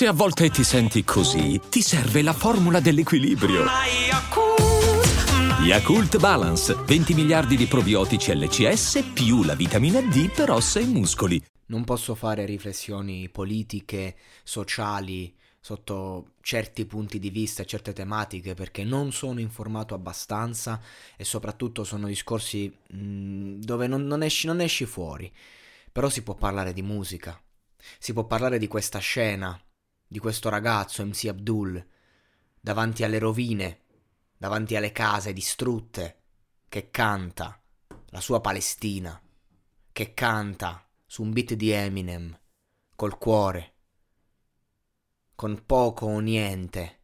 Se a volte ti senti così, ti serve la formula dell'equilibrio. Yakult Balance, 20 miliardi di probiotici LCS più la vitamina D per ossa e muscoli. Non posso fare riflessioni politiche, sociali, sotto certi punti di vista e certe tematiche perché non sono informato abbastanza e soprattutto sono discorsi mh, mm, dove non, non, esci, non esci fuori. Però si può parlare di musica, si può parlare di questa scena, di questo ragazzo MC Abdul, davanti alle rovine, davanti alle case distrutte, che canta la sua Palestina, che canta su un beat di Eminem, col cuore con poco o niente,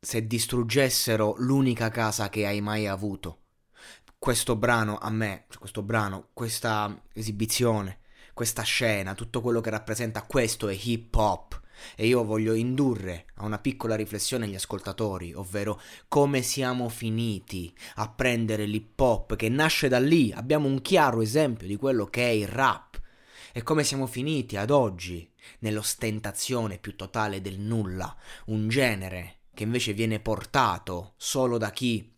se distruggessero l'unica casa che hai mai avuto. Questo brano a me, questo brano, questa esibizione, questa scena, tutto quello che rappresenta questo è hip hop. E io voglio indurre a una piccola riflessione gli ascoltatori, ovvero come siamo finiti a prendere l'hip hop che nasce da lì. Abbiamo un chiaro esempio di quello che è il rap. E come siamo finiti ad oggi nell'ostentazione più totale del nulla, un genere che invece viene portato solo da chi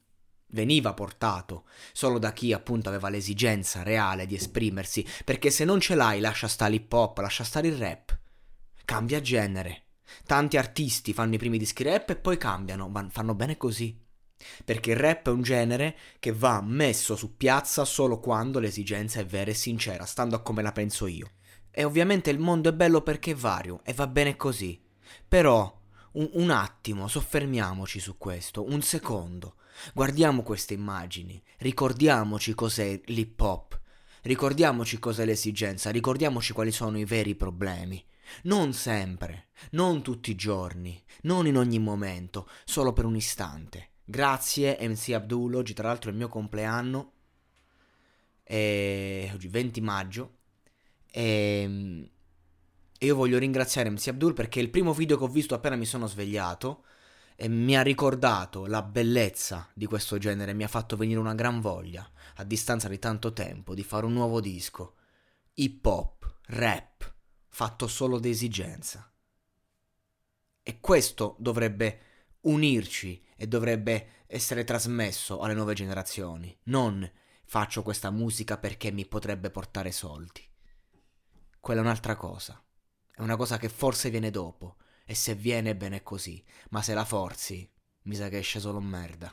veniva portato solo da chi appunto aveva l'esigenza reale di esprimersi, perché se non ce l'hai lascia stare l'hip hop, lascia stare il rap, cambia genere. Tanti artisti fanno i primi dischi rap e poi cambiano, ma fanno bene così. Perché il rap è un genere che va messo su piazza solo quando l'esigenza è vera e sincera, stando a come la penso io. E ovviamente il mondo è bello perché è vario e va bene così. Però un, un attimo, soffermiamoci su questo, un secondo. Guardiamo queste immagini, ricordiamoci cos'è l'hip hop, ricordiamoci cos'è l'esigenza, ricordiamoci quali sono i veri problemi. Non sempre, non tutti i giorni, non in ogni momento, solo per un istante. Grazie MC Abdul, oggi tra l'altro è il mio compleanno, e... oggi 20 maggio, e... e io voglio ringraziare MC Abdul perché è il primo video che ho visto appena mi sono svegliato e mi ha ricordato la bellezza di questo genere, mi ha fatto venire una gran voglia, a distanza di tanto tempo, di fare un nuovo disco, hip hop, rap, fatto solo d'esigenza. E questo dovrebbe unirci e dovrebbe essere trasmesso alle nuove generazioni. Non faccio questa musica perché mi potrebbe portare soldi. Quella è un'altra cosa. È una cosa che forse viene dopo. E se viene bene così. Ma se la forzi, mi sa che esce solo merda.